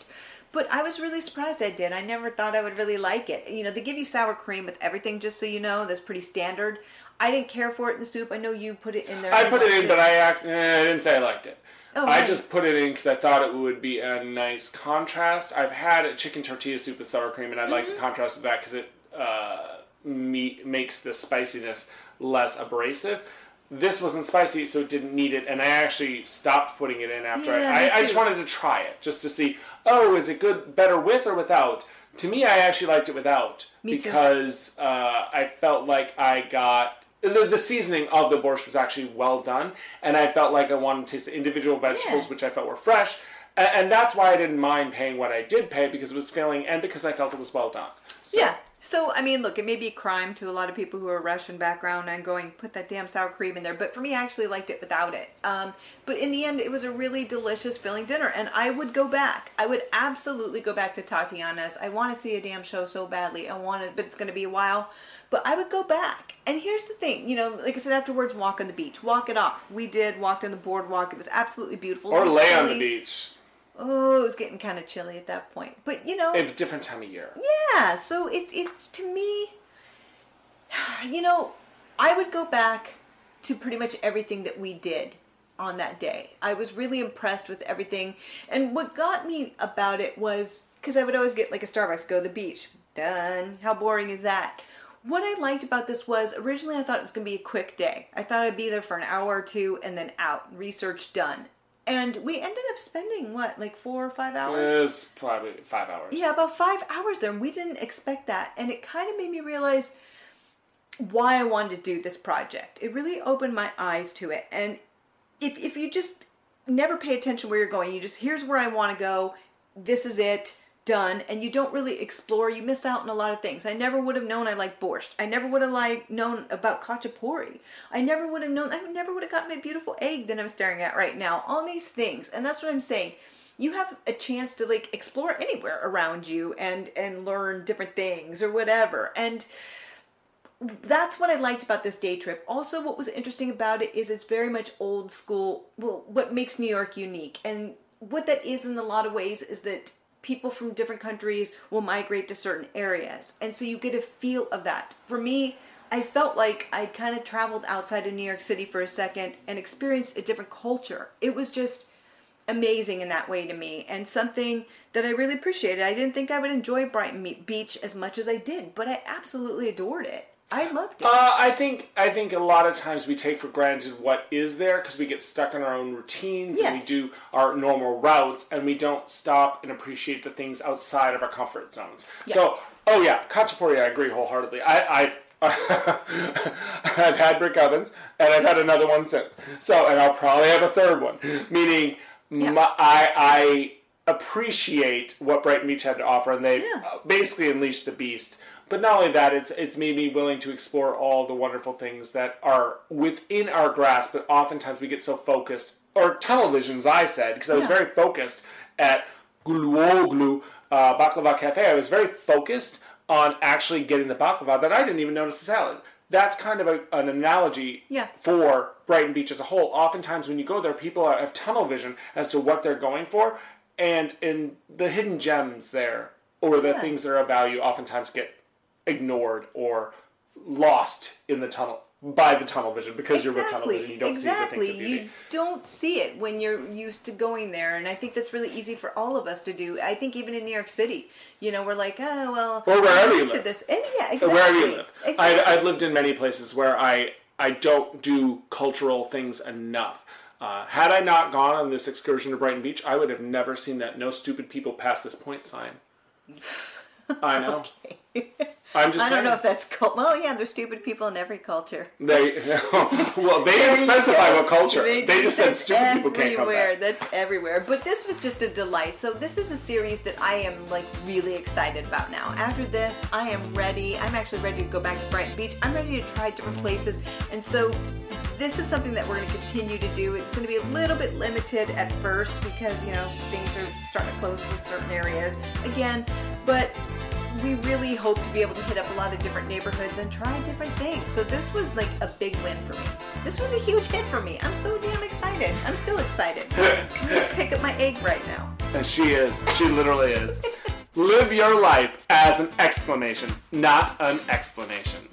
But I was really surprised I did. I never thought I would really like it. You know, they give you sour cream with everything, just so you know. That's pretty standard. I didn't care for it in the soup. I know you put it in there. I put it in, but I act, eh, I didn't say I liked it. Oh, I right. just put it in because I thought it would be a nice contrast. I've had a chicken tortilla soup with sour cream, and I like Mm-hmm. the contrast of that because it uh, me- makes the spiciness less abrasive. This wasn't spicy, so it didn't need it, and I actually stopped putting it in after Yeah, I, I, I just wanted to try it just to see. Oh, is it good, better with or without? To me, I actually liked it without Me because uh, I felt like I got the, the seasoning of the borscht was actually well done, and I felt like I wanted to taste the individual vegetables, Yeah. which I felt were fresh, and, and that's why I didn't mind paying what I did pay because it was filling and because I felt it was well done. So, Yeah. So I mean, look, it may be a crime to a lot of people who are Russian background and going put that damn sour cream in there, but for me, I actually liked it without it. Um, but in the end, it was a really delicious, filling dinner, and I would go back. I would absolutely go back to Tatiana's. I want to see a damn show so badly. I want it, but it's going to be a while. But I would go back. And here's the thing, you know, like I said afterwards, walk on the beach, walk it off. We did, walked on the boardwalk. It was absolutely beautiful. Or lay on the beach. Oh, it was getting kind of chilly at that point. But you know, It's a different time of year. yeah, so it, it's to me, you know, I would go back to pretty much everything that we did on that day. I was really impressed with everything. And what got me about it was because I would always get like a Starbucks, go to the beach, done. How boring is that? What I liked about this was originally I thought it was going to be a quick day. I thought I'd be there for an hour or two and then out, research done. And we ended up spending what, like four or five hours? It was probably five hours. Yeah, about five hours there. and We didn't expect that. And it kind of made me realize why I wanted to do this project. It really opened my eyes to it. And if, if you just never pay attention where you're going, you just, here's where I want to go, this is it, done, and you don't really explore, you miss out on a lot of things. I never would have known I liked borscht. I never would have like known about khachapuri. I never would have known, I never would have gotten my beautiful egg that I'm staring at right now. All these things. And that's what I'm saying you have a chance to like explore anywhere around you and and learn different things or whatever and that's what I liked about this day trip. Also, what was interesting about it is it's very much old school. Well, what makes New York unique, and what that is in a lot of ways is that people from different countries will migrate to certain areas, and so you get a feel of that. For me, I felt like I'd kind of traveled outside of New York City for a second and experienced a different culture. It was just amazing in that way to me and something that I really appreciated. I didn't think I would enjoy Brighton Beach as much as I did, but I absolutely adored it. I loved it. Uh, I think I think a lot of times we take for granted what is there because we get stuck in our own routines and we do our normal routes and we don't stop and appreciate the things outside of our comfort zones. So, oh yeah, Khachapuri, I agree wholeheartedly. I, I've I've had brick ovens and I've had another one since. So, and I'll probably have a third one. Meaning, my, I I appreciate what Brighton Beach had to offer, and they Yeah. basically unleashed the beast But not only that, it's it's made me willing to explore all the wonderful things that are within our grasp. But oftentimes we get so focused, or tunnel vision, as I said, because I was Yeah. very focused at Gulluoglu uh, Baklava Cafe. I was very focused on actually getting the baklava that I didn't even notice the salad. That's kind of a, an analogy Yeah. for Brighton Beach as a whole. Oftentimes, when you go there, people are, have tunnel vision as to what they're going for, and in the hidden gems there, or the Yeah. things that are of value, oftentimes get ignored or lost in the tunnel by the tunnel vision because you're with tunnel vision. You don't exactly. see the things of beauty. Exactly, you don't see it when you're used to going there, and I think that's really easy for all of us to do. I think even in New York City, you know, we're like, oh well, Or wherever I'm you used to live. this, and yeah, exactly. wherever you live. Exactly. I've, I've lived in many places where I I don't do cultural things enough. Uh, had I not gone on this excursion to Brighton Beach, I would have never seen that "No stupid people pass this point" sign. I know. I'm just I don't know if that's cult. Well, yeah, there's stupid people in every culture. They well, they didn't specify what culture. They, do- just said stupid people can't come everywhere. back. That's everywhere. But this was just a delight. So this is a series that I am like really excited about now. After this, I am ready. I'm actually ready to go back to Brighton Beach. I'm ready to try different places. And so this is something that we're going to continue to do. It's going to be a little bit limited at first because, you know, things are starting to close in certain areas again. But we really hope to be able to hit up a lot of different neighborhoods and try different things. So this was like a big win for me. This was a huge hit for me. I'm so damn excited. I'm still excited. I'm gonna pick up my egg right now. And she is. She literally is. Live your life as an exclamation, not an explanation.